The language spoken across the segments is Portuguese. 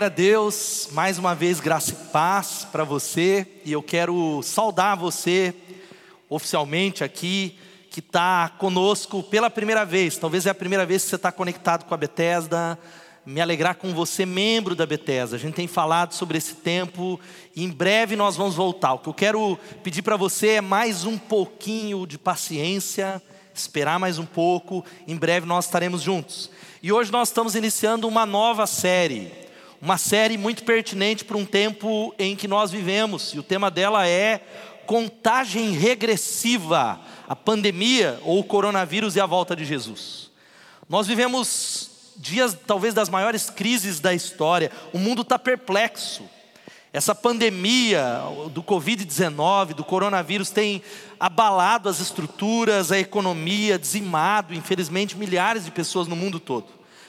Glória a Deus, mais uma vez graça e paz para você, e eu quero saudar você oficialmente aqui, que está conosco pela primeira vez, talvez é a primeira vez que você está conectado com a Bethesda, me alegrar com você, membro da Bethesda. A gente tem falado sobre esse tempo e em breve nós vamos voltar. O que eu quero pedir para você é mais um pouquinho de paciência, esperar mais um pouco, em breve nós estaremos juntos. E hoje nós estamos iniciando uma nova série uma série muito pertinente para um tempo em que nós vivemos, e o tema dela é contagem regressiva, a pandemia ou o coronavírus e a volta de Jesus. Nós vivemos dias talvez das maiores crises da história, o mundo está perplexo. Essa pandemia do Covid-19, do coronavírus, tem abalado as estruturas, a economia, dizimado, infelizmente, milhares de pessoas no mundo todo.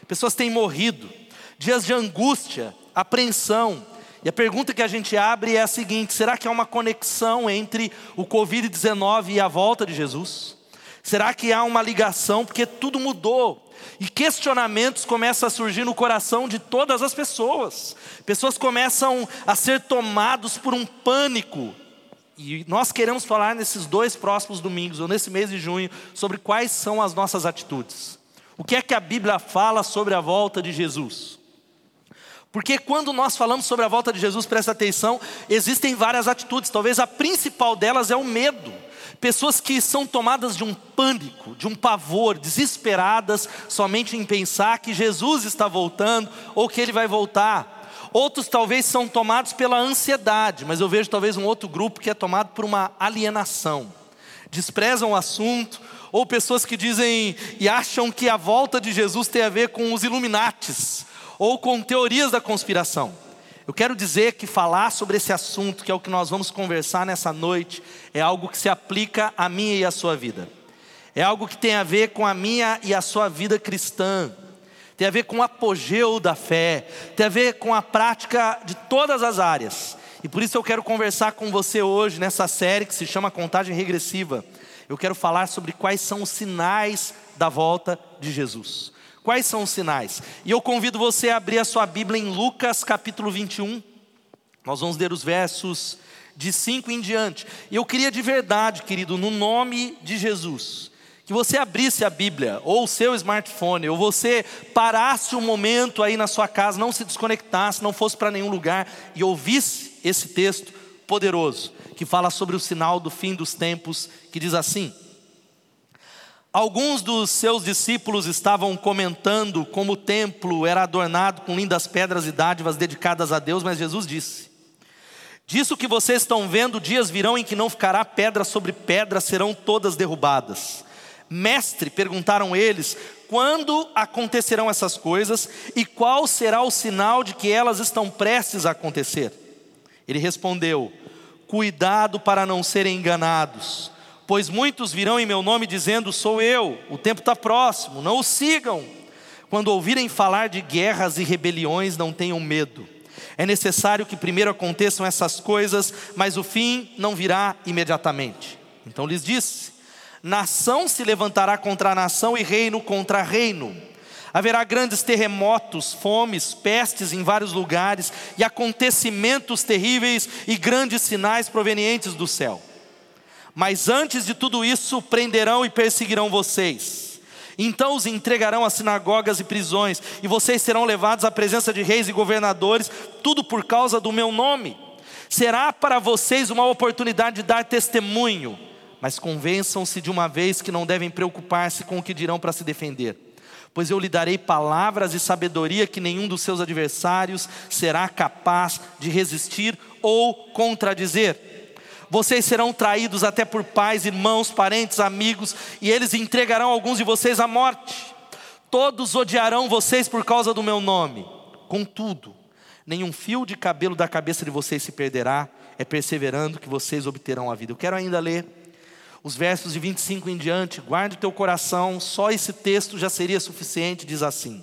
Pessoas têm morrido, dias de angústia, apreensão. E a pergunta que a gente abre é a seguinte: será que há uma conexão entre o Covid-19 e a volta de Jesus? Será que há uma ligação? Porque tudo mudou. E questionamentos começam a surgir no coração de todas as pessoas. Pessoas começam a ser tomados por um pânico. E nós queremos falar nesses dois próximos domingos, ou nesse mês de junho, sobre quais são as nossas atitudes. O que é que a Bíblia fala sobre a volta de Jesus? Porque quando nós falamos sobre a volta de Jesus, presta atenção, existem várias atitudes, talvez a principal delas é o medo. Pessoas que são tomadas de um pânico, de um pavor, desesperadas somente em pensar que Jesus está voltando ou que ele vai voltar. Outros talvez são tomados pela ansiedade, mas eu vejo talvez um outro grupo que é tomado por uma alienação. Desprezam o assunto, ou pessoas que dizem e acham que a volta de Jesus tem a ver com os Illuminates ou com teorias da conspiração. Eu quero dizer que falar sobre esse assunto, que é o que nós vamos conversar nessa noite, é algo que se aplica à minha e à sua vida. É algo que tem a ver com a minha e a sua vida cristã. Tem a ver com o apogeu da fé, tem a ver com a prática de todas as áreas. E por isso eu quero conversar com você hoje nessa série que se chama Contagem Regressiva. Eu quero falar sobre quais são os sinais da volta de Jesus. Quais são os sinais? E eu convido você a abrir a sua Bíblia em Lucas capítulo 21. Nós vamos ler os versos de 5 em diante. E eu queria de verdade, querido, no nome de Jesus, que você abrisse a Bíblia, ou o seu smartphone, ou você parasse um momento aí na sua casa, não se desconectasse, não fosse para nenhum lugar e ouvisse esse texto poderoso, que fala sobre o sinal do fim dos tempos, que diz assim: Alguns dos seus discípulos estavam comentando como o templo era adornado com lindas pedras e dádivas dedicadas a Deus, mas Jesus disse: Disso que vocês estão vendo, dias virão em que não ficará pedra sobre pedra, serão todas derrubadas. Mestre, perguntaram eles, quando acontecerão essas coisas e qual será o sinal de que elas estão prestes a acontecer? Ele respondeu: Cuidado para não serem enganados Pois muitos virão em meu nome dizendo: Sou eu, o tempo está próximo, não o sigam. Quando ouvirem falar de guerras e rebeliões, não tenham medo. É necessário que primeiro aconteçam essas coisas, mas o fim não virá imediatamente. Então lhes disse: Nação se levantará contra nação e reino contra reino. Haverá grandes terremotos, fomes, pestes em vários lugares e acontecimentos terríveis e grandes sinais provenientes do céu. Mas antes de tudo isso, prenderão e perseguirão vocês. Então os entregarão às sinagogas e prisões, e vocês serão levados à presença de reis e governadores, tudo por causa do meu nome. Será para vocês uma oportunidade de dar testemunho, mas convençam-se de uma vez que não devem preocupar-se com o que dirão para se defender. Pois eu lhe darei palavras e sabedoria que nenhum dos seus adversários será capaz de resistir ou contradizer vocês serão traídos até por pais, irmãos, parentes, amigos, e eles entregarão alguns de vocês à morte. Todos odiarão vocês por causa do meu nome. Contudo, nenhum fio de cabelo da cabeça de vocês se perderá, é perseverando que vocês obterão a vida. Eu quero ainda ler os versos de 25 em diante, guarde o teu coração, só esse texto já seria suficiente, diz assim: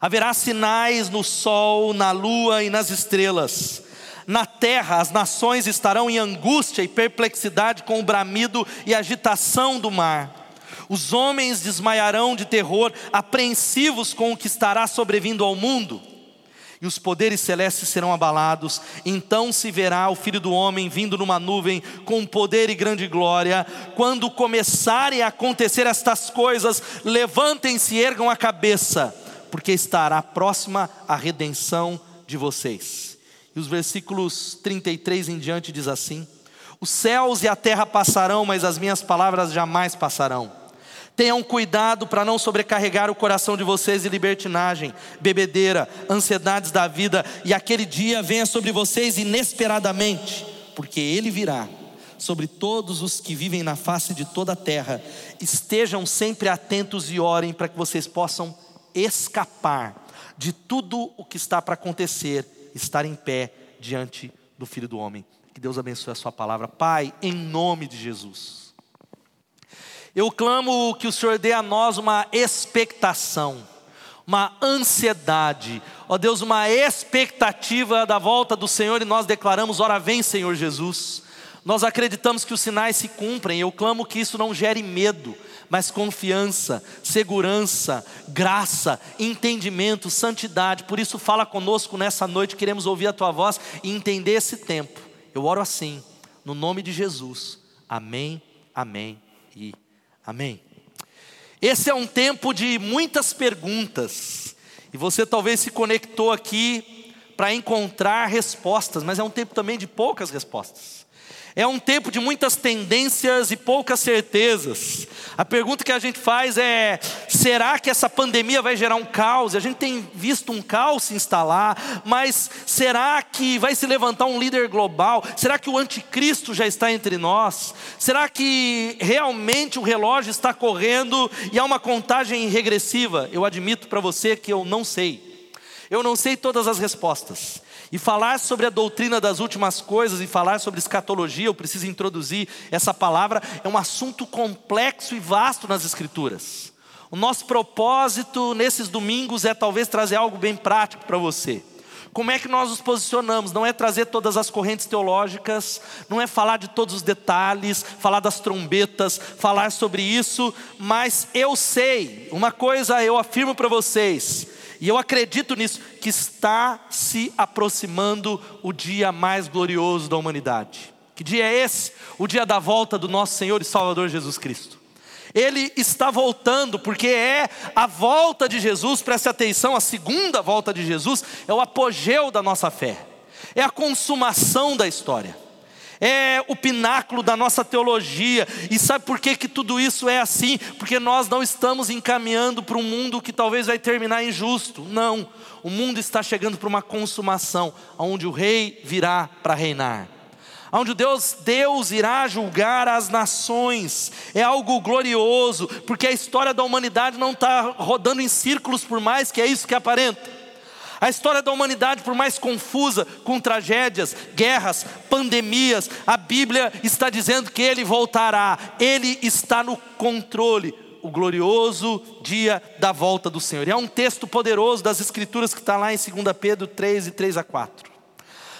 Haverá sinais no sol, na lua e nas estrelas na terra as nações estarão em angústia e perplexidade com o bramido e agitação do mar. Os homens desmaiarão de terror, apreensivos com o que estará sobrevindo ao mundo. e os poderes celestes serão abalados. Então se verá o Filho do Homem vindo numa nuvem com poder e grande glória. Quando começarem a acontecer estas coisas, levantem-se e ergam a cabeça, porque estará próxima a redenção de vocês. E os versículos 33 em diante diz assim: Os céus e a terra passarão, mas as minhas palavras jamais passarão. Tenham cuidado para não sobrecarregar o coração de vocês de libertinagem, bebedeira, ansiedades da vida, e aquele dia venha sobre vocês inesperadamente, porque ele virá sobre todos os que vivem na face de toda a terra. Estejam sempre atentos e orem para que vocês possam escapar de tudo o que está para acontecer, estar em pé diante do Filho do Homem. Que Deus abençoe a Sua palavra. Pai, em nome de Jesus. Eu clamo que o Senhor dê a nós uma expectação, uma ansiedade, ó Deus, uma expectativa da volta do Senhor e nós declaramos: ora vem, Senhor Jesus. Nós acreditamos que os sinais se cumprem, eu clamo que isso não gere medo, mas confiança, segurança, graça, entendimento, santidade. Por isso, fala conosco nessa noite, queremos ouvir a tua voz e entender esse tempo. Eu oro assim, no nome de Jesus. Amém, amém e Amém? Esse é um tempo de muitas perguntas, e você talvez se conectou aqui para encontrar respostas, mas é um tempo também de poucas respostas. É um tempo de muitas tendências e poucas certezas. A pergunta que a gente faz é: será que essa pandemia vai gerar um caos? A gente tem visto um caos se instalar, mas será que vai se levantar um líder global? Será que o anticristo já está entre nós? Será que realmente o relógio está correndo e há uma contagem regressiva? Eu admito para você que eu não sei. Eu não sei todas as respostas. E falar sobre a doutrina das últimas coisas e falar sobre escatologia, eu preciso introduzir essa palavra, é um assunto complexo e vasto nas Escrituras. O nosso propósito nesses domingos é talvez trazer algo bem prático para você. Como é que nós nos posicionamos? Não é trazer todas as correntes teológicas, não é falar de todos os detalhes, falar das trombetas, falar sobre isso, mas eu sei, uma coisa eu afirmo para vocês, e eu acredito nisso, que está se aproximando o dia mais glorioso da humanidade. Que dia é esse? O dia da volta do nosso Senhor e Salvador Jesus Cristo. Ele está voltando, porque é a volta de Jesus, preste atenção, a segunda volta de Jesus é o apogeu da nossa fé, é a consumação da história é o pináculo da nossa teologia. E sabe por que, que tudo isso é assim? Porque nós não estamos encaminhando para um mundo que talvez vai terminar injusto. Não. O mundo está chegando para uma consumação, onde o rei virá para reinar. Onde Deus, Deus irá julgar as nações, é algo glorioso, porque a história da humanidade não está rodando em círculos, por mais que é isso que aparenta. A história da humanidade, por mais confusa, com tragédias, guerras, pandemias, a Bíblia está dizendo que ele voltará, ele está no controle. O glorioso dia da volta do Senhor. E é um texto poderoso das Escrituras que está lá em 2 Pedro 3, e 3 a 4.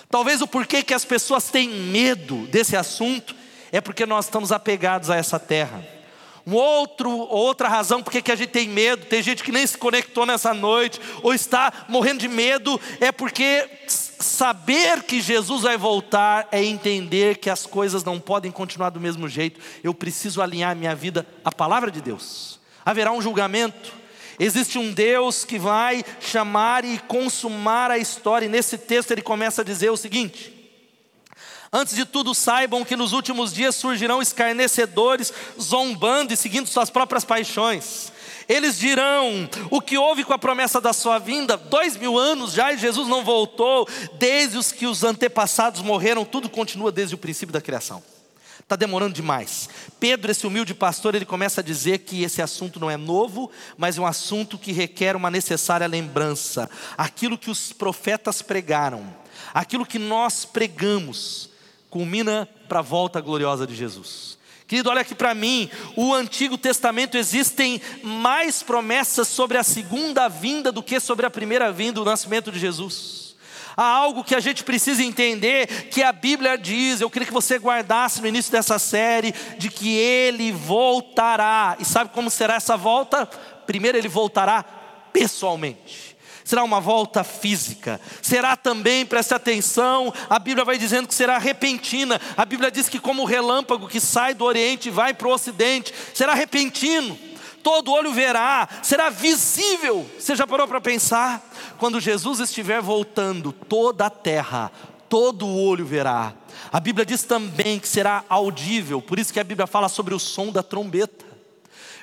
Talvez o porquê que as pessoas têm medo desse assunto é porque nós estamos apegados a essa terra. Um outro, outra razão porque que a gente tem medo, tem gente que nem se conectou nessa noite, ou está morrendo de medo, é porque saber que Jesus vai voltar é entender que as coisas não podem continuar do mesmo jeito. Eu preciso alinhar minha vida à palavra de Deus. Haverá um julgamento. Existe um Deus que vai chamar e consumar a história, e nesse texto ele começa a dizer o seguinte: Antes de tudo, saibam que nos últimos dias surgirão escarnecedores, zombando e seguindo suas próprias paixões. Eles dirão: o que houve com a promessa da sua vinda? Dois mil anos já e Jesus não voltou, desde os que os antepassados morreram, tudo continua desde o princípio da criação. Está demorando demais. Pedro, esse humilde pastor, ele começa a dizer que esse assunto não é novo, mas é um assunto que requer uma necessária lembrança. Aquilo que os profetas pregaram, aquilo que nós pregamos, culmina para a volta gloriosa de Jesus. Querido, olha aqui para mim, o Antigo Testamento existem mais promessas sobre a segunda vinda do que sobre a primeira vinda, o nascimento de Jesus. Há algo que a gente precisa entender, que a Bíblia diz, eu queria que você guardasse no início dessa série, de que ele voltará. E sabe como será essa volta? Primeiro, ele voltará pessoalmente. Será uma volta física, será também, preste atenção, a Bíblia vai dizendo que será repentina, a Bíblia diz que, como o relâmpago que sai do Oriente e vai para o Ocidente, será repentino, todo olho verá, será visível. Você já parou para pensar? Quando Jesus estiver voltando, toda a terra, todo olho verá. A Bíblia diz também que será audível, por isso que a Bíblia fala sobre o som da trombeta.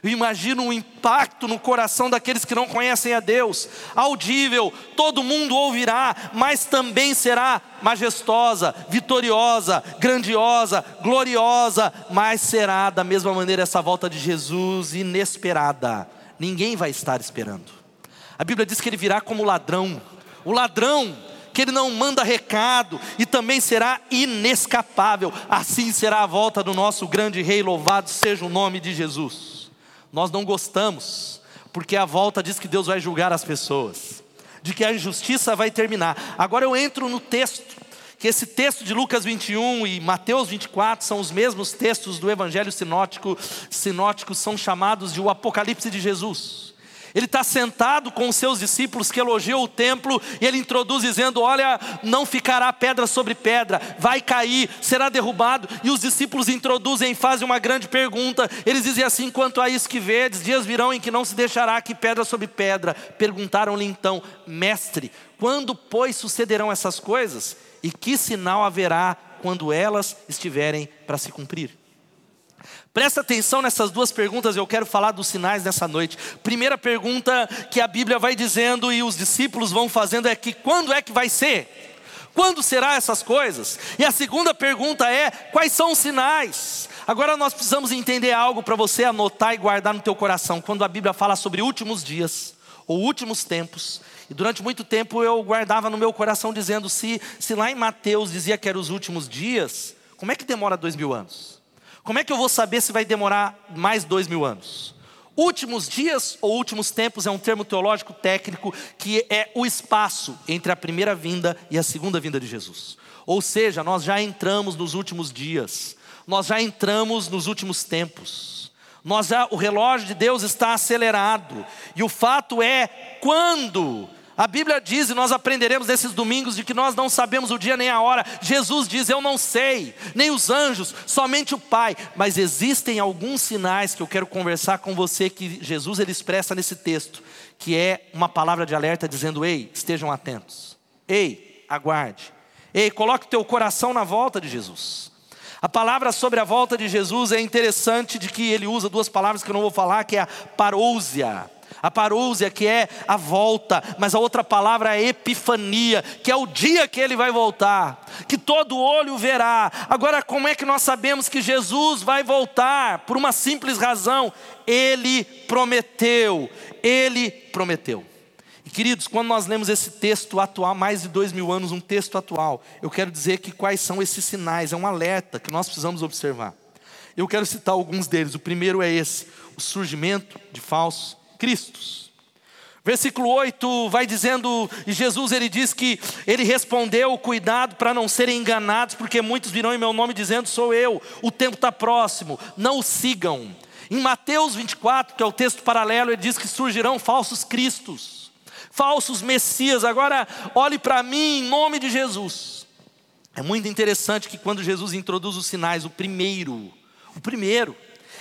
Eu imagino o impacto no coração daqueles que não conhecem a Deus. Audível, todo mundo ouvirá, mas também será majestosa, vitoriosa, grandiosa, gloriosa, mas será da mesma maneira essa volta de Jesus inesperada. Ninguém vai estar esperando. A Bíblia diz que ele virá como ladrão. O ladrão que ele não manda recado e também será inescapável. Assim será a volta do nosso grande rei, louvado seja o nome de Jesus. Nós não gostamos, porque a volta diz que Deus vai julgar as pessoas, de que a injustiça vai terminar. Agora eu entro no texto, que esse texto de Lucas 21 e Mateus 24 são os mesmos textos do Evangelho sinótico, sinóticos são chamados de o Apocalipse de Jesus. Ele está sentado com os seus discípulos que elogiam o templo e ele introduz dizendo: Olha, não ficará pedra sobre pedra, vai cair, será derrubado. E os discípulos introduzem e fazem uma grande pergunta. Eles dizem assim: Quanto a isso que vedes, dias virão em que não se deixará aqui pedra sobre pedra. Perguntaram-lhe então, Mestre, quando, pois, sucederão essas coisas? E que sinal haverá quando elas estiverem para se cumprir? Presta atenção nessas duas perguntas, eu quero falar dos sinais nessa noite. Primeira pergunta que a Bíblia vai dizendo e os discípulos vão fazendo é que quando é que vai ser? Quando será essas coisas? E a segunda pergunta é: quais são os sinais? Agora nós precisamos entender algo para você anotar e guardar no teu coração. Quando a Bíblia fala sobre últimos dias ou últimos tempos, e durante muito tempo eu guardava no meu coração dizendo: se, se lá em Mateus dizia que eram os últimos dias, como é que demora dois mil anos? Como é que eu vou saber se vai demorar mais dois mil anos? Últimos dias ou últimos tempos é um termo teológico técnico que é o espaço entre a primeira vinda e a segunda vinda de Jesus. Ou seja, nós já entramos nos últimos dias, nós já entramos nos últimos tempos. Nós já, o relógio de Deus está acelerado. E o fato é quando a Bíblia diz, e nós aprenderemos nesses domingos, de que nós não sabemos o dia nem a hora. Jesus diz: Eu não sei, nem os anjos, somente o Pai. Mas existem alguns sinais que eu quero conversar com você, que Jesus ele expressa nesse texto, que é uma palavra de alerta dizendo: Ei, estejam atentos. Ei, aguarde. Ei, coloque teu coração na volta de Jesus. A palavra sobre a volta de Jesus é interessante de que ele usa duas palavras que eu não vou falar, que é a parousia a parousia, que é a volta, mas a outra palavra é epifania, que é o dia que ele vai voltar, que todo olho verá. Agora, como é que nós sabemos que Jesus vai voltar? Por uma simples razão: ele prometeu, ele prometeu. E queridos, quando nós lemos esse texto atual, mais de dois mil anos, um texto atual, eu quero dizer que quais são esses sinais, é um alerta que nós precisamos observar. Eu quero citar alguns deles. O primeiro é esse: o surgimento de falsos Cristos. Versículo 8 vai dizendo, Jesus ele diz que ele respondeu: cuidado para não serem enganados, porque muitos virão em meu nome dizendo: sou eu, o tempo está próximo, não o sigam. Em Mateus 24, que é o texto paralelo, ele diz que surgirão falsos cristos, falsos messias. Agora, olhe para mim em nome de Jesus. É muito interessante que quando Jesus introduz os sinais, o primeiro, o primeiro,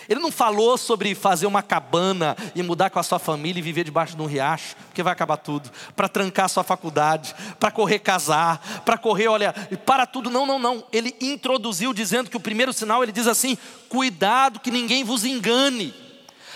ele não falou sobre fazer uma cabana e mudar com a sua família e viver debaixo de um riacho, porque vai acabar tudo. Para trancar a sua faculdade, para correr casar, para correr, olha, para tudo. Não, não, não. Ele introduziu dizendo que o primeiro sinal, ele diz assim: cuidado que ninguém vos engane.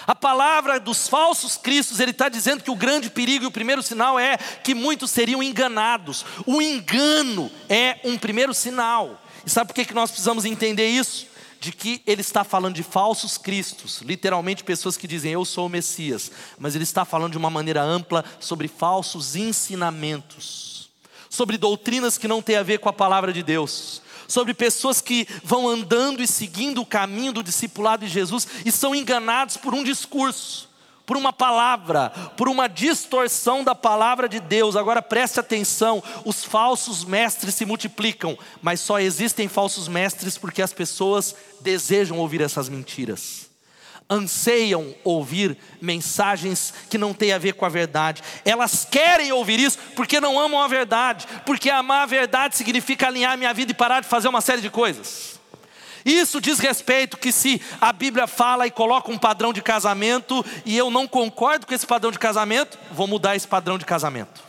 A palavra dos falsos cristos, ele está dizendo que o grande perigo e o primeiro sinal é que muitos seriam enganados. O engano é um primeiro sinal. E sabe por que, que nós precisamos entender isso? De que ele está falando de falsos cristos, literalmente pessoas que dizem eu sou o Messias, mas ele está falando de uma maneira ampla sobre falsos ensinamentos, sobre doutrinas que não têm a ver com a palavra de Deus, sobre pessoas que vão andando e seguindo o caminho do discipulado de Jesus e são enganados por um discurso por uma palavra, por uma distorção da palavra de Deus. Agora preste atenção: os falsos mestres se multiplicam, mas só existem falsos mestres porque as pessoas desejam ouvir essas mentiras. anseiam ouvir mensagens que não têm a ver com a verdade. Elas querem ouvir isso porque não amam a verdade, porque amar a verdade significa alinhar minha vida e parar de fazer uma série de coisas. Isso diz respeito que se a Bíblia fala e coloca um padrão de casamento e eu não concordo com esse padrão de casamento, vou mudar esse padrão de casamento.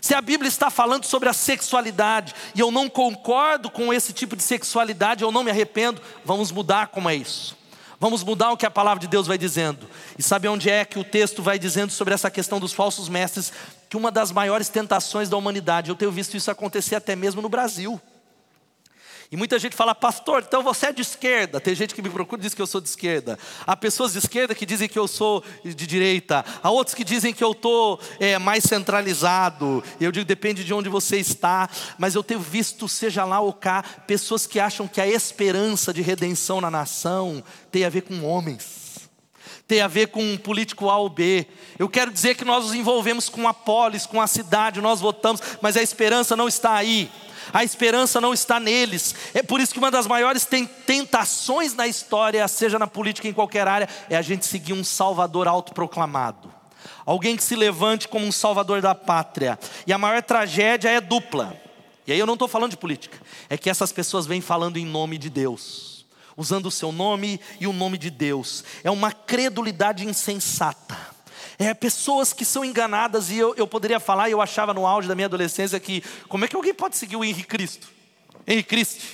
Se a Bíblia está falando sobre a sexualidade e eu não concordo com esse tipo de sexualidade, eu não me arrependo, vamos mudar como é isso. Vamos mudar o que a palavra de Deus vai dizendo. E sabe onde é que o texto vai dizendo sobre essa questão dos falsos mestres? Que uma das maiores tentações da humanidade, eu tenho visto isso acontecer até mesmo no Brasil. E muita gente fala, pastor, então você é de esquerda. Tem gente que me procura e diz que eu sou de esquerda. Há pessoas de esquerda que dizem que eu sou de direita. Há outros que dizem que eu estou é, mais centralizado. Eu digo, depende de onde você está. Mas eu tenho visto, seja lá ou cá, pessoas que acham que a esperança de redenção na nação tem a ver com homens tem a ver com um político A ou B. Eu quero dizer que nós nos envolvemos com a polis, com a cidade, nós votamos, mas a esperança não está aí a esperança não está neles. É por isso que uma das maiores tentações na história, seja na política, em qualquer área, é a gente seguir um Salvador autoproclamado. Alguém que se levante como um salvador da pátria. E a maior tragédia é dupla. E aí eu não estou falando de política. É que essas pessoas vêm falando em nome de Deus. Usando o seu nome e o nome de Deus. É uma credulidade insensata é, pessoas que são enganadas, e eu, eu poderia falar, eu achava no auge da minha adolescência que, como é que alguém pode seguir o Henrique Cristo? Henrique Cristo.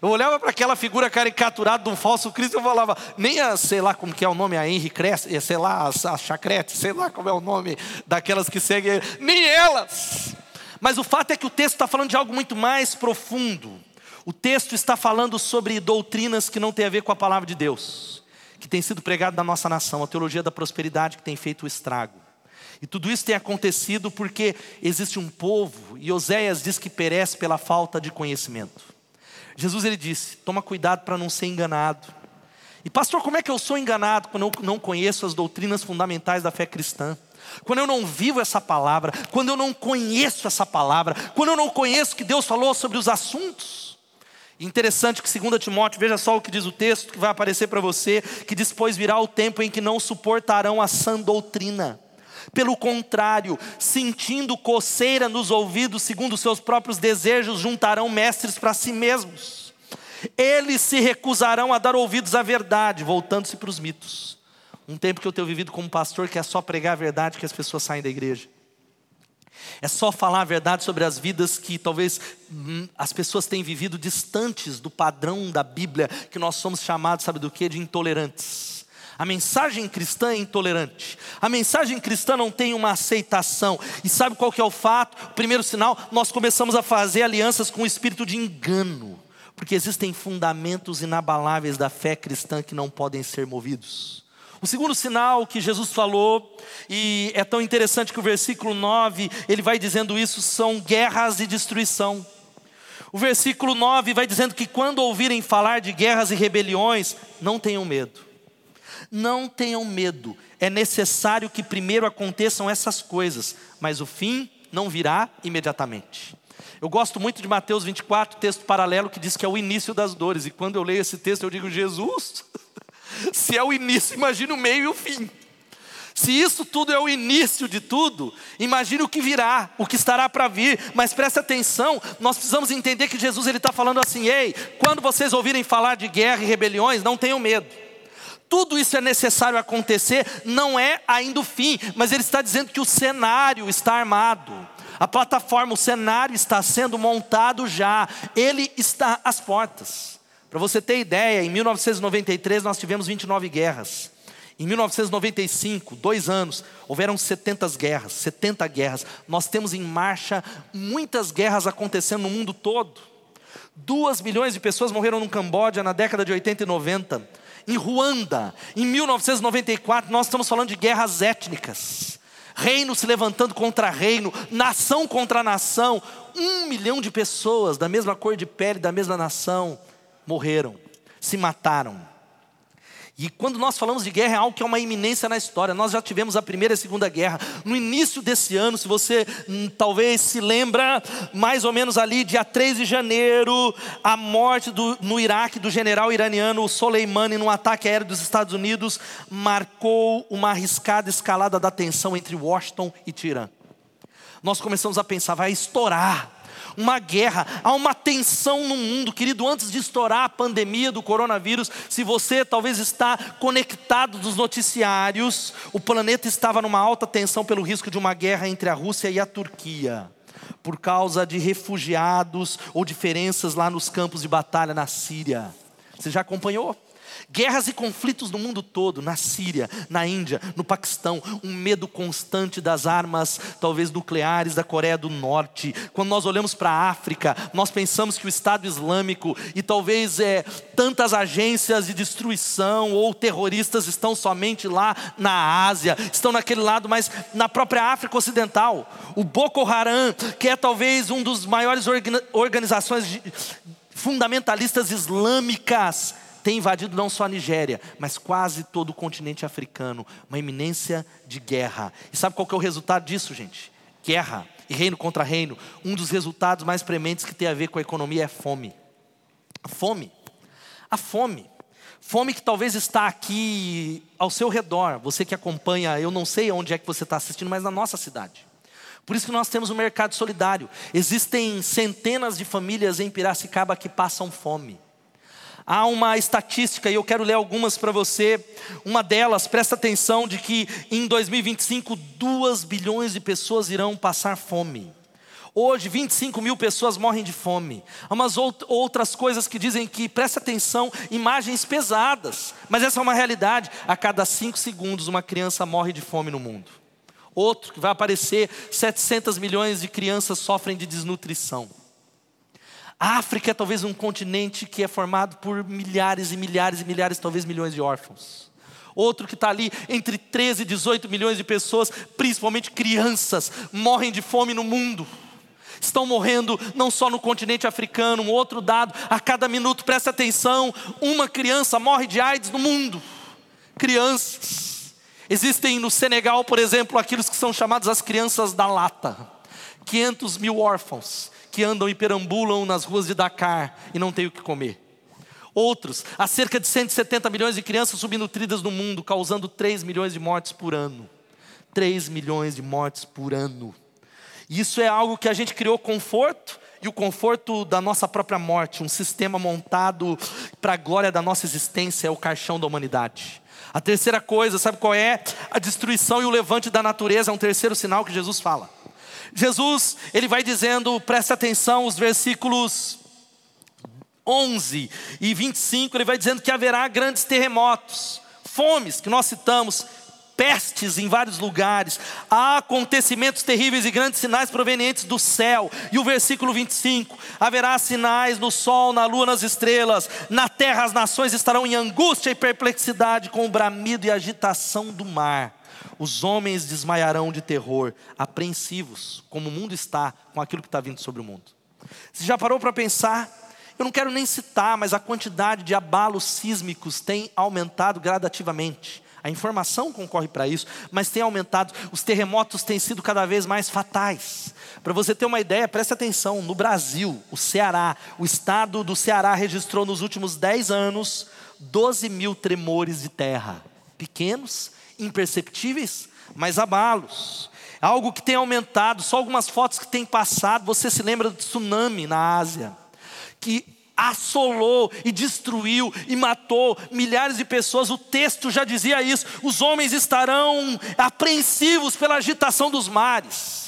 Eu olhava para aquela figura caricaturada de um falso Cristo e falava, nem a, sei lá como que é o nome, a Henri Cresce, eh, sei lá, a, a Chacrete, sei lá como é o nome daquelas que seguem nem elas. Mas o fato é que o texto está falando de algo muito mais profundo. O texto está falando sobre doutrinas que não têm a ver com a palavra de Deus que tem sido pregado na nossa nação, a teologia da prosperidade que tem feito o estrago. E tudo isso tem acontecido porque existe um povo, e Oséias diz que perece pela falta de conhecimento. Jesus ele disse: toma cuidado para não ser enganado. E pastor, como é que eu sou enganado quando eu não conheço as doutrinas fundamentais da fé cristã? Quando eu não vivo essa palavra, quando eu não conheço essa palavra, quando eu não conheço que Deus falou sobre os assuntos? Interessante que 2 Timóteo, veja só o que diz o texto que vai aparecer para você, que diz: Pois virá o tempo em que não suportarão a sã doutrina. Pelo contrário, sentindo coceira nos ouvidos, segundo seus próprios desejos, juntarão mestres para si mesmos. Eles se recusarão a dar ouvidos à verdade, voltando-se para os mitos. Um tempo que eu tenho vivido como pastor que é só pregar a verdade que as pessoas saem da igreja. É só falar a verdade sobre as vidas que talvez hum, as pessoas têm vivido distantes do padrão da Bíblia, que nós somos chamados, sabe do que? De intolerantes. A mensagem cristã é intolerante. A mensagem cristã não tem uma aceitação. E sabe qual que é o fato? O primeiro sinal, nós começamos a fazer alianças com o espírito de engano. Porque existem fundamentos inabaláveis da fé cristã que não podem ser movidos. O segundo sinal que Jesus falou, e é tão interessante que o versículo 9, ele vai dizendo isso, são guerras e destruição. O versículo 9 vai dizendo que quando ouvirem falar de guerras e rebeliões, não tenham medo. Não tenham medo. É necessário que primeiro aconteçam essas coisas, mas o fim não virá imediatamente. Eu gosto muito de Mateus 24, texto paralelo que diz que é o início das dores. E quando eu leio esse texto, eu digo: Jesus, Se é o início, imagina o meio e o fim. Se isso tudo é o início de tudo, imagine o que virá, o que estará para vir. Mas preste atenção, nós precisamos entender que Jesus ele está falando assim: ei, quando vocês ouvirem falar de guerra e rebeliões, não tenham medo. Tudo isso é necessário acontecer, não é ainda o fim, mas ele está dizendo que o cenário está armado. A plataforma, o cenário está sendo montado já, ele está às portas. Para você ter ideia, em 1993 nós tivemos 29 guerras. Em 1995, dois anos, houveram 70 guerras, 70 guerras. Nós temos em marcha muitas guerras acontecendo no mundo todo. Duas milhões de pessoas morreram no Camboja na década de 80 e 90. Em Ruanda, em 1994, nós estamos falando de guerras étnicas. Reino se levantando contra reino, nação contra nação. Um milhão de pessoas da mesma cor de pele, da mesma nação morreram, se mataram. E quando nós falamos de guerra, é algo que é uma iminência na história. Nós já tivemos a primeira e a segunda guerra. No início desse ano, se você hum, talvez se lembra, mais ou menos ali, dia 3 de janeiro, a morte do, no Iraque do general iraniano Soleimani num ataque aéreo dos Estados Unidos marcou uma arriscada escalada da tensão entre Washington e Tirã. Nós começamos a pensar, vai estourar uma guerra, há uma tensão no mundo, querido. Antes de estourar a pandemia do coronavírus, se você talvez está conectado dos noticiários, o planeta estava numa alta tensão pelo risco de uma guerra entre a Rússia e a Turquia por causa de refugiados ou diferenças lá nos campos de batalha na Síria. Você já acompanhou? Guerras e conflitos no mundo todo, na Síria, na Índia, no Paquistão, um medo constante das armas, talvez nucleares da Coreia do Norte. Quando nós olhamos para a África, nós pensamos que o Estado Islâmico e talvez é, tantas agências de destruição ou terroristas estão somente lá na Ásia, estão naquele lado, mas na própria África Ocidental. O Boko Haram, que é talvez um dos maiores organizações fundamentalistas islâmicas, tem invadido não só a Nigéria, mas quase todo o continente africano, uma iminência de guerra. E sabe qual que é o resultado disso, gente? Guerra e reino contra reino. Um dos resultados mais prementes que tem a ver com a economia é fome. A fome. A fome. Fome que talvez está aqui ao seu redor. Você que acompanha, eu não sei onde é que você está assistindo, mas na nossa cidade. Por isso que nós temos um mercado solidário. Existem centenas de famílias em Piracicaba que passam fome. Há uma estatística, e eu quero ler algumas para você. Uma delas, presta atenção, de que em 2025, 2 bilhões de pessoas irão passar fome. Hoje, 25 mil pessoas morrem de fome. Há umas outras coisas que dizem que, presta atenção, imagens pesadas. Mas essa é uma realidade. A cada 5 segundos, uma criança morre de fome no mundo. Outro que vai aparecer: 700 milhões de crianças sofrem de desnutrição. A África é talvez um continente que é formado por milhares e milhares e milhares, talvez milhões de órfãos. Outro que está ali entre 13 e 18 milhões de pessoas, principalmente crianças, morrem de fome no mundo. Estão morrendo não só no continente africano, um outro dado, a cada minuto, presta atenção, uma criança morre de AIDS no mundo. Crianças. Existem no Senegal, por exemplo, aqueles que são chamados as crianças da lata. 500 mil órfãos que andam e perambulam nas ruas de Dakar e não têm o que comer. Outros, há cerca de 170 milhões de crianças subnutridas no mundo, causando 3 milhões de mortes por ano. 3 milhões de mortes por ano. Isso é algo que a gente criou conforto e o conforto da nossa própria morte, um sistema montado para a glória da nossa existência, é o caixão da humanidade. A terceira coisa, sabe qual é? A destruição e o levante da natureza é um terceiro sinal que Jesus fala. Jesus, ele vai dizendo, presta atenção, os versículos 11 e 25, ele vai dizendo que haverá grandes terremotos, fomes, que nós citamos, pestes em vários lugares, há acontecimentos terríveis e grandes sinais provenientes do céu. E o versículo 25: haverá sinais no sol, na lua, nas estrelas, na terra as nações estarão em angústia e perplexidade com o bramido e agitação do mar. Os homens desmaiarão de terror, apreensivos, como o mundo está com aquilo que está vindo sobre o mundo. Você já parou para pensar? Eu não quero nem citar, mas a quantidade de abalos sísmicos tem aumentado gradativamente. A informação concorre para isso, mas tem aumentado. Os terremotos têm sido cada vez mais fatais. Para você ter uma ideia, preste atenção: no Brasil, o Ceará, o estado do Ceará registrou nos últimos 10 anos 12 mil tremores de terra. Pequenos, imperceptíveis, mas abalos. Algo que tem aumentado, só algumas fotos que têm passado. Você se lembra do tsunami na Ásia, que assolou e destruiu e matou milhares de pessoas. O texto já dizia isso. Os homens estarão apreensivos pela agitação dos mares.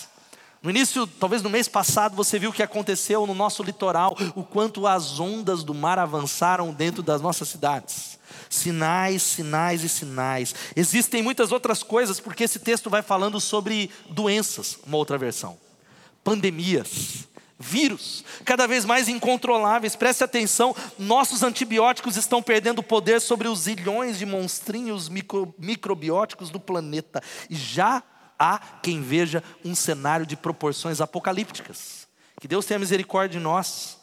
No início, talvez no mês passado, você viu o que aconteceu no nosso litoral, o quanto as ondas do mar avançaram dentro das nossas cidades. Sinais, sinais e sinais. Existem muitas outras coisas, porque esse texto vai falando sobre doenças, uma outra versão, pandemias, vírus, cada vez mais incontroláveis. Preste atenção, nossos antibióticos estão perdendo poder sobre os zilhões de monstrinhos micro, microbióticos do planeta. E já há quem veja um cenário de proporções apocalípticas. Que Deus tenha misericórdia de nós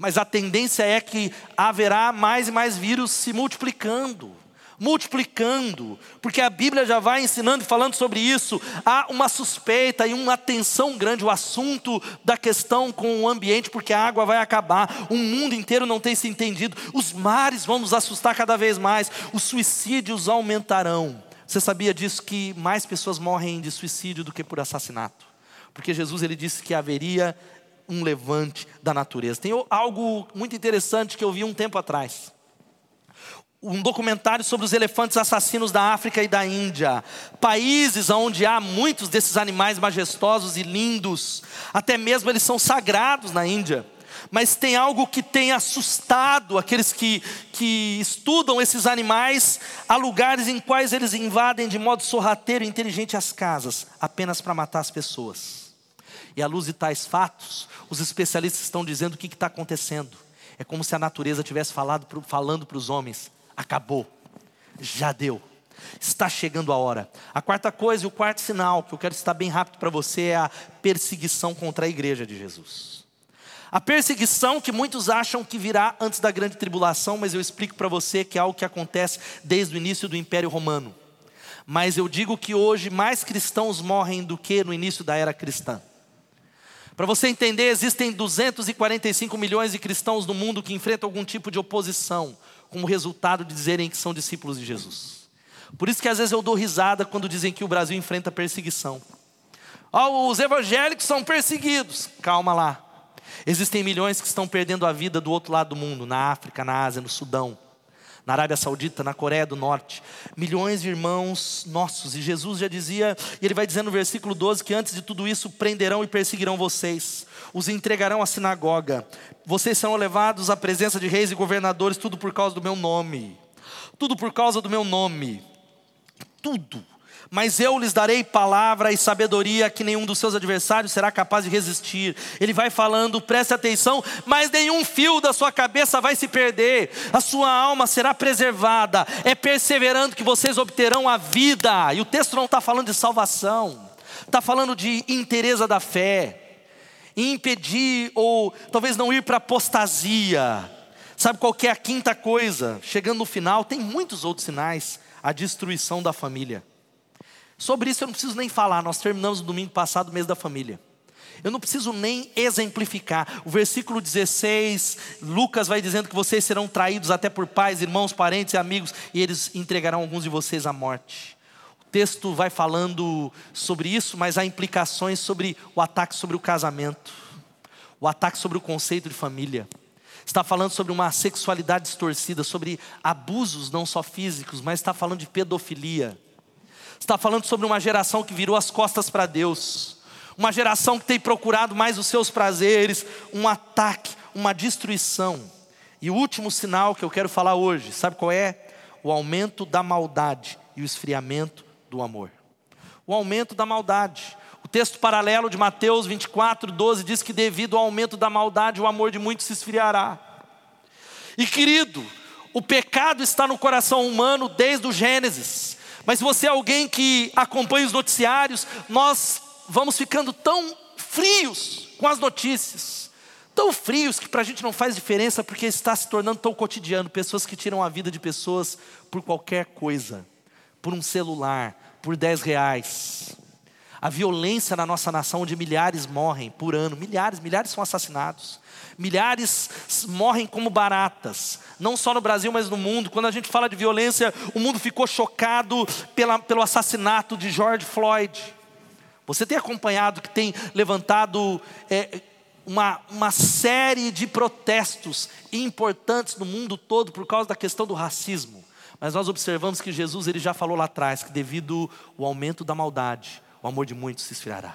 mas a tendência é que haverá mais e mais vírus se multiplicando. multiplicando, porque a Bíblia já vai ensinando e falando sobre isso. Há uma suspeita e uma atenção grande, o assunto da questão com o ambiente, porque a água vai acabar, o mundo inteiro não tem se entendido, os mares vão nos assustar cada vez mais, os suicídios aumentarão. Você sabia disso que mais pessoas morrem de suicídio do que por assassinato? Porque Jesus ele disse que haveria um levante da natureza. Tem algo muito interessante que eu vi um tempo atrás um documentário sobre os elefantes assassinos da África e da Índia, países onde há muitos desses animais majestosos e lindos, até mesmo eles são sagrados na Índia. Mas tem algo que tem assustado aqueles que, que estudam esses animais a lugares em quais eles invadem de modo sorrateiro e inteligente as casas, apenas para matar as pessoas. E à luz de tais fatos, os especialistas estão dizendo o que está acontecendo. É como se a natureza tivesse falado, falando para os homens: acabou, já deu. Está chegando a hora. A quarta coisa e o quarto sinal que eu quero citar bem rápido para você é a perseguição contra a igreja de Jesus. A perseguição que muitos acham que virá antes da grande tribulação, mas eu explico para você que é algo que acontece desde o início do Império Romano. Mas eu digo que hoje mais cristãos morrem do que no início da era cristã. Para você entender, existem 245 milhões de cristãos no mundo que enfrentam algum tipo de oposição, como resultado de dizerem que são discípulos de Jesus. Por isso que às vezes eu dou risada quando dizem que o Brasil enfrenta perseguição. Oh, os evangélicos são perseguidos. Calma lá. Existem milhões que estão perdendo a vida do outro lado do mundo, na África, na Ásia, no Sudão, na Arábia Saudita, na Coreia do Norte. Milhões de irmãos nossos. E Jesus já dizia, e ele vai dizendo no versículo 12 que antes de tudo isso prenderão e perseguirão vocês os entregarão à sinagoga. Vocês serão levados à presença de reis e governadores, tudo por causa do meu nome. Tudo por causa do meu nome. Tudo. Mas eu lhes darei palavra e sabedoria que nenhum dos seus adversários será capaz de resistir. Ele vai falando, preste atenção, mas nenhum fio da sua cabeça vai se perder, a sua alma será preservada. É perseverando que vocês obterão a vida. E o texto não está falando de salvação, está falando de interesa da fé impedir ou talvez não ir para apostasia. Sabe qual é a quinta coisa? Chegando no final, tem muitos outros sinais, a destruição da família. Sobre isso eu não preciso nem falar, nós terminamos no domingo passado o mês da família. Eu não preciso nem exemplificar. O versículo 16, Lucas vai dizendo que vocês serão traídos até por pais, irmãos, parentes e amigos, e eles entregarão alguns de vocês à morte texto vai falando sobre isso, mas há implicações sobre o ataque sobre o casamento, o ataque sobre o conceito de família. Está falando sobre uma sexualidade distorcida, sobre abusos não só físicos, mas está falando de pedofilia. Está falando sobre uma geração que virou as costas para Deus, uma geração que tem procurado mais os seus prazeres, um ataque, uma destruição. E o último sinal que eu quero falar hoje, sabe qual é? O aumento da maldade e o esfriamento do amor. O aumento da maldade. O texto paralelo de Mateus 24, 12 diz que devido ao aumento da maldade, o amor de muitos se esfriará. E querido, o pecado está no coração humano desde o Gênesis. Mas você é alguém que acompanha os noticiários, nós vamos ficando tão frios com as notícias, tão frios que para a gente não faz diferença porque está se tornando tão cotidiano. Pessoas que tiram a vida de pessoas por qualquer coisa por um celular, por 10 reais. A violência na nossa nação, onde milhares morrem por ano, milhares, milhares são assassinados. Milhares morrem como baratas, não só no Brasil, mas no mundo. Quando a gente fala de violência, o mundo ficou chocado pela, pelo assassinato de George Floyd. Você tem acompanhado que tem levantado é, uma, uma série de protestos importantes no mundo todo por causa da questão do racismo. Mas nós observamos que Jesus ele já falou lá atrás que devido ao aumento da maldade, o amor de muitos se esfriará.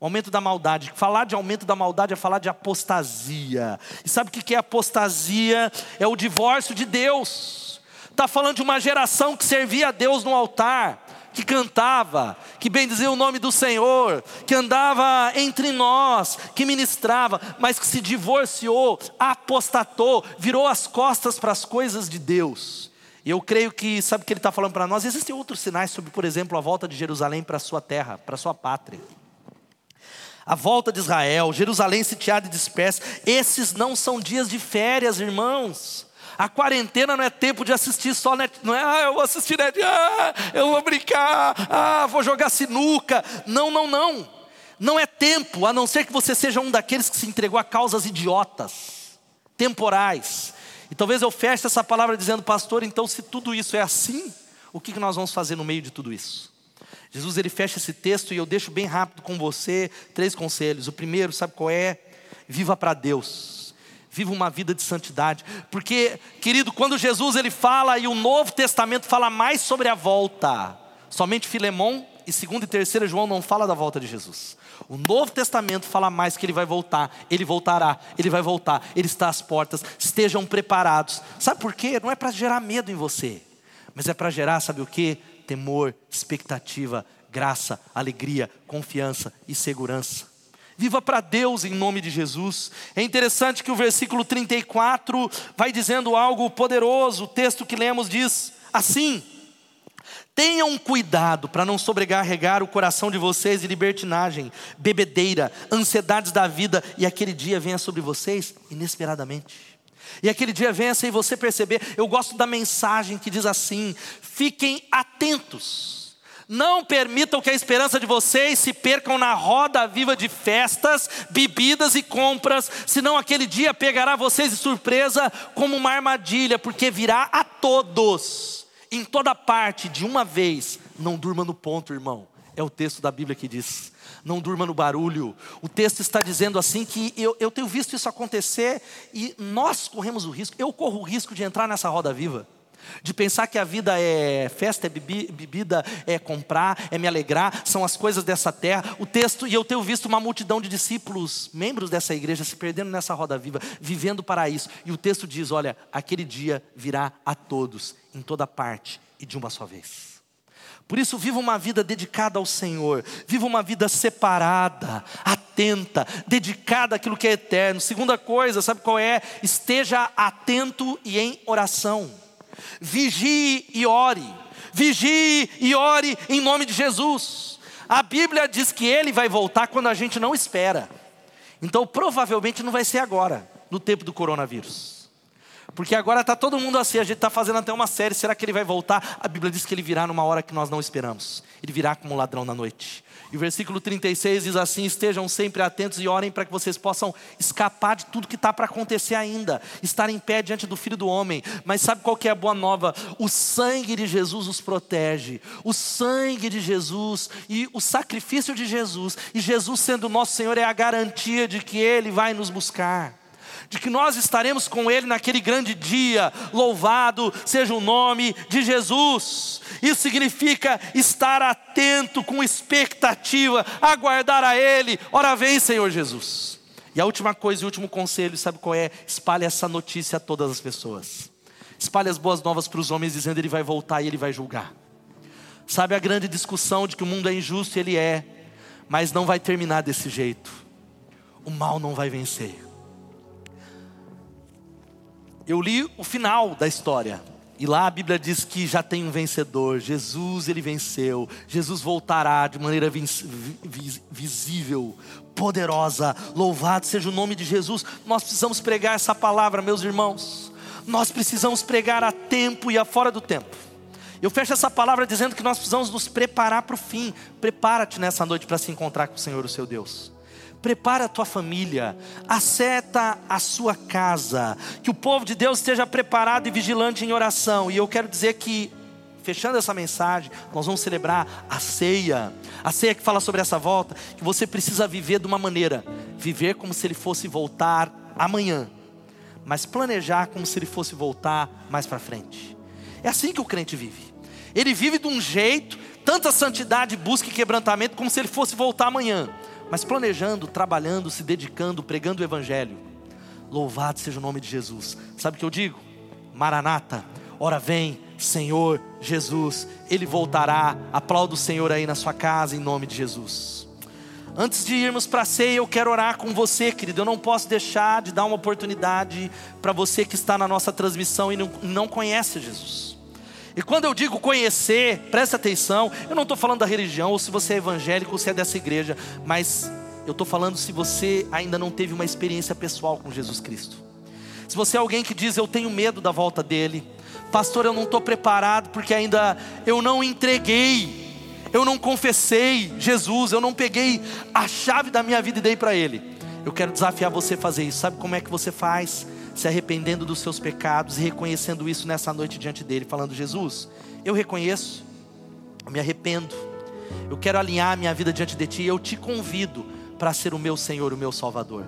O aumento da maldade. Falar de aumento da maldade é falar de apostasia. E sabe o que é apostasia? É o divórcio de Deus. Está falando de uma geração que servia a Deus no altar, que cantava, que bendizia o nome do Senhor, que andava entre nós, que ministrava, mas que se divorciou, apostatou, virou as costas para as coisas de Deus. E eu creio que, sabe o que ele está falando para nós? Existem outros sinais sobre, por exemplo, a volta de Jerusalém para a sua terra, para a sua pátria. A volta de Israel, Jerusalém sitiada e dispersa. Esses não são dias de férias, irmãos. A quarentena não é tempo de assistir só net, não é, ah, eu vou assistir net, ah, eu vou brincar, ah, vou jogar sinuca. Não, não, não. Não é tempo, a não ser que você seja um daqueles que se entregou a causas idiotas, temporais. E talvez eu feche essa palavra dizendo, pastor, então se tudo isso é assim, o que nós vamos fazer no meio de tudo isso? Jesus ele fecha esse texto e eu deixo bem rápido com você três conselhos. O primeiro, sabe qual é? Viva para Deus. Viva uma vida de santidade, porque, querido, quando Jesus ele fala e o Novo Testamento fala mais sobre a volta, somente Filemão e 2 e 3 João não fala da volta de Jesus. O Novo Testamento fala mais que ele vai voltar, ele voltará, ele vai voltar, ele está às portas, estejam preparados. Sabe por quê? Não é para gerar medo em você, mas é para gerar, sabe o que? Temor, expectativa, graça, alegria, confiança e segurança. Viva para Deus em nome de Jesus. É interessante que o versículo 34 vai dizendo algo poderoso. O texto que lemos diz assim: Tenham cuidado para não sobrecarregar o coração de vocês de libertinagem, bebedeira, ansiedades da vida, e aquele dia venha sobre vocês inesperadamente. E aquele dia venha sem você perceber. Eu gosto da mensagem que diz assim: fiquem atentos. Não permitam que a esperança de vocês se percam na roda viva de festas, bebidas e compras, senão aquele dia pegará vocês de surpresa como uma armadilha, porque virá a todos em toda parte, de uma vez, não durma no ponto, irmão. É o texto da Bíblia que diz: não durma no barulho. O texto está dizendo assim que eu, eu tenho visto isso acontecer e nós corremos o risco, eu corro o risco de entrar nessa roda viva de pensar que a vida é festa, é bebida, é comprar, é me alegrar, são as coisas dessa terra. O texto, e eu tenho visto uma multidão de discípulos, membros dessa igreja, se perdendo nessa roda viva, vivendo para isso. E o texto diz: olha, aquele dia virá a todos, em toda parte e de uma só vez. Por isso, viva uma vida dedicada ao Senhor, viva uma vida separada, atenta, dedicada àquilo que é eterno. Segunda coisa, sabe qual é? Esteja atento e em oração. Vigie e ore. Vigie e ore em nome de Jesus. A Bíblia diz que ele vai voltar quando a gente não espera. Então, provavelmente não vai ser agora, no tempo do coronavírus. Porque agora está todo mundo assim, a gente está fazendo até uma série, será que ele vai voltar? A Bíblia diz que ele virá numa hora que nós não esperamos. Ele virá como um ladrão na noite. E o versículo 36 diz assim: Estejam sempre atentos e orem para que vocês possam escapar de tudo que está para acontecer ainda, estar em pé diante do Filho do Homem. Mas sabe qual que é a boa nova? O sangue de Jesus os protege, o sangue de Jesus e o sacrifício de Jesus, e Jesus sendo nosso Senhor é a garantia de que Ele vai nos buscar de que nós estaremos com Ele naquele grande dia. Louvado seja o nome de Jesus. Isso significa estar atento, com expectativa, aguardar a Ele. Ora vem, Senhor Jesus. E a última coisa e último conselho, sabe qual é? Espalhe essa notícia a todas as pessoas. Espalhe as boas novas para os homens, dizendo: Ele vai voltar e Ele vai julgar. Sabe a grande discussão de que o mundo é injusto? Ele é, mas não vai terminar desse jeito. O mal não vai vencer eu li o final da história. E lá a Bíblia diz que já tem um vencedor. Jesus, ele venceu. Jesus voltará de maneira visível, poderosa. Louvado seja o nome de Jesus. Nós precisamos pregar essa palavra, meus irmãos. Nós precisamos pregar a tempo e a fora do tempo. Eu fecho essa palavra dizendo que nós precisamos nos preparar para o fim. Prepara-te nessa noite para se encontrar com o Senhor, o seu Deus prepara a tua família, acerta a sua casa, que o povo de Deus esteja preparado e vigilante em oração. E eu quero dizer que, fechando essa mensagem, nós vamos celebrar a ceia, a ceia que fala sobre essa volta, que você precisa viver de uma maneira, viver como se ele fosse voltar amanhã, mas planejar como se ele fosse voltar mais para frente. É assim que o crente vive. Ele vive de um jeito, tanta santidade, busca e quebrantamento, como se ele fosse voltar amanhã mas planejando, trabalhando, se dedicando, pregando o Evangelho. Louvado seja o nome de Jesus. Sabe o que eu digo? Maranata, ora vem, Senhor Jesus, Ele voltará. Aplauda o Senhor aí na sua casa, em nome de Jesus. Antes de irmos para a ceia, eu quero orar com você, querido. Eu não posso deixar de dar uma oportunidade para você que está na nossa transmissão e não, conhece Jesus. E quando eu digo conhecer, presta atenção, eu não estou falando da religião, ou se você é evangélico, ou se é dessa igreja, mas eu estou falando se você ainda não teve uma experiência pessoal com Jesus Cristo. Se você é alguém que diz eu tenho medo da volta dele, pastor, eu não estou preparado porque ainda eu não entreguei, eu não confessei Jesus, eu não peguei a chave da minha vida e dei para ele. Eu quero desafiar você a fazer isso. Sabe como é que você faz? Se arrependendo dos seus pecados e reconhecendo isso nessa noite diante dele, falando: Jesus, eu reconheço, eu me arrependo, eu quero alinhar minha vida diante de ti, eu te convido para ser o meu Senhor, o meu Salvador.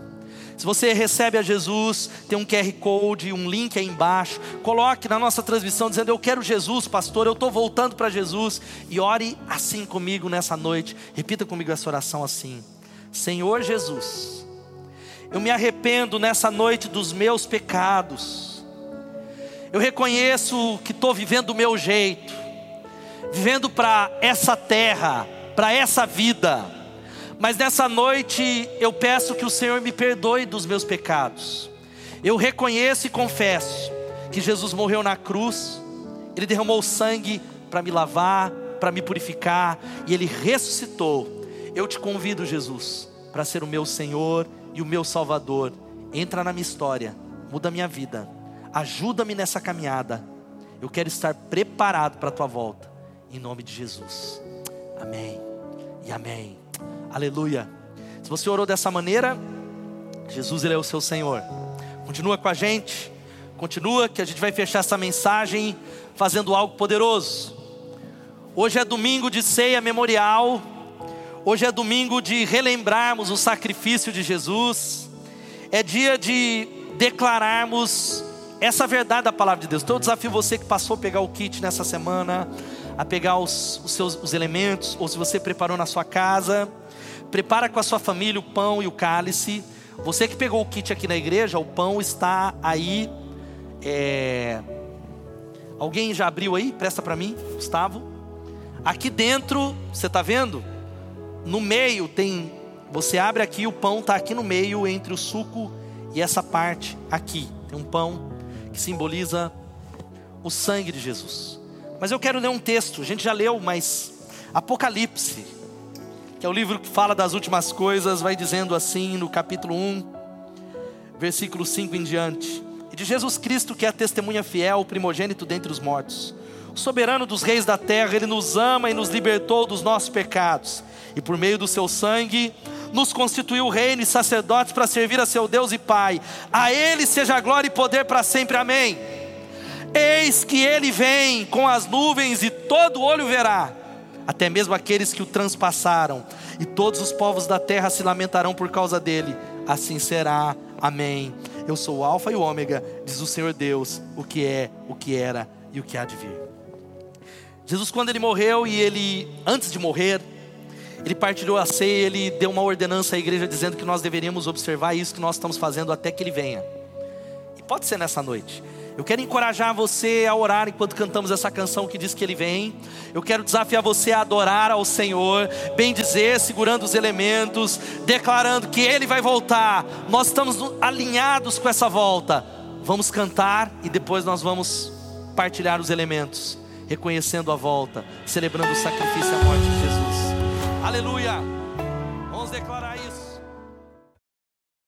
Se você recebe a Jesus, tem um QR Code, um link aí embaixo. Coloque na nossa transmissão dizendo: Eu quero Jesus, pastor, eu estou voltando para Jesus. E ore assim comigo nessa noite. Repita comigo essa oração assim: Senhor Jesus, eu me arrependo nessa noite dos meus pecados. Eu reconheço que estou vivendo do meu jeito, vivendo para essa terra, para essa vida mas nessa noite eu peço que o Senhor me perdoe dos meus pecados. Eu reconheço e confesso que Jesus morreu na cruz, Ele derramou sangue para me lavar, para me purificar, e Ele ressuscitou. Eu te convido, Jesus, para ser o meu Senhor e o meu Salvador. Entra na minha história, muda a minha vida, ajuda-me nessa caminhada. Eu quero estar preparado para a tua volta, em nome de Jesus. Amém e amém. Aleluia. Se você orou dessa maneira, Jesus ele é o seu Senhor. Continua com a gente. Continua que a gente vai fechar essa mensagem fazendo algo poderoso. Hoje é domingo de ceia memorial. Hoje é domingo de relembrarmos o sacrifício de Jesus. É dia de declararmos essa verdade da palavra de Deus. Então eu desafio você que passou a pegar o kit nessa semana, a pegar os, os seus os elementos, ou se você preparou na sua casa, Prepara com a sua família o pão e o cálice. Você que pegou o kit aqui na igreja, o pão está aí. É... Alguém já abriu aí? Presta para mim, Gustavo. Aqui dentro, você está vendo? No meio tem. Você abre aqui, o pão está aqui no meio entre o suco e essa parte aqui. Tem um pão que simboliza o sangue de Jesus. Mas eu quero ler um texto, a gente já leu, mas Apocalipse que é o livro que fala das últimas coisas, vai dizendo assim no capítulo 1, versículo 5 em diante. E de Jesus Cristo, que é a testemunha fiel, o primogênito dentre os mortos. Soberano dos reis da terra, ele nos ama e nos libertou dos nossos pecados. E por meio do seu sangue, nos constituiu reino e sacerdotes para servir a seu Deus e Pai. A ele seja glória e poder para sempre. Amém. Eis que ele vem com as nuvens e todo olho verá até mesmo aqueles que o transpassaram, e todos os povos da terra se lamentarão por causa dele. Assim será. Amém. Eu sou o Alfa e o Ômega, diz o Senhor Deus, o que é, o que era e o que há de vir. Jesus, quando ele morreu e ele, antes de morrer, ele partilhou a ceia, ele deu uma ordenança à igreja dizendo que nós deveríamos observar isso que nós estamos fazendo até que ele venha. E pode ser nessa noite. Eu quero encorajar você a orar enquanto cantamos essa canção que diz que Ele vem. Eu quero desafiar você a adorar ao Senhor, bem dizer, segurando os elementos, declarando que Ele vai voltar. Nós estamos alinhados com essa volta. Vamos cantar e depois nós vamos partilhar os elementos, reconhecendo a volta, celebrando o sacrifício e a morte de Jesus. Aleluia! Vamos declarar.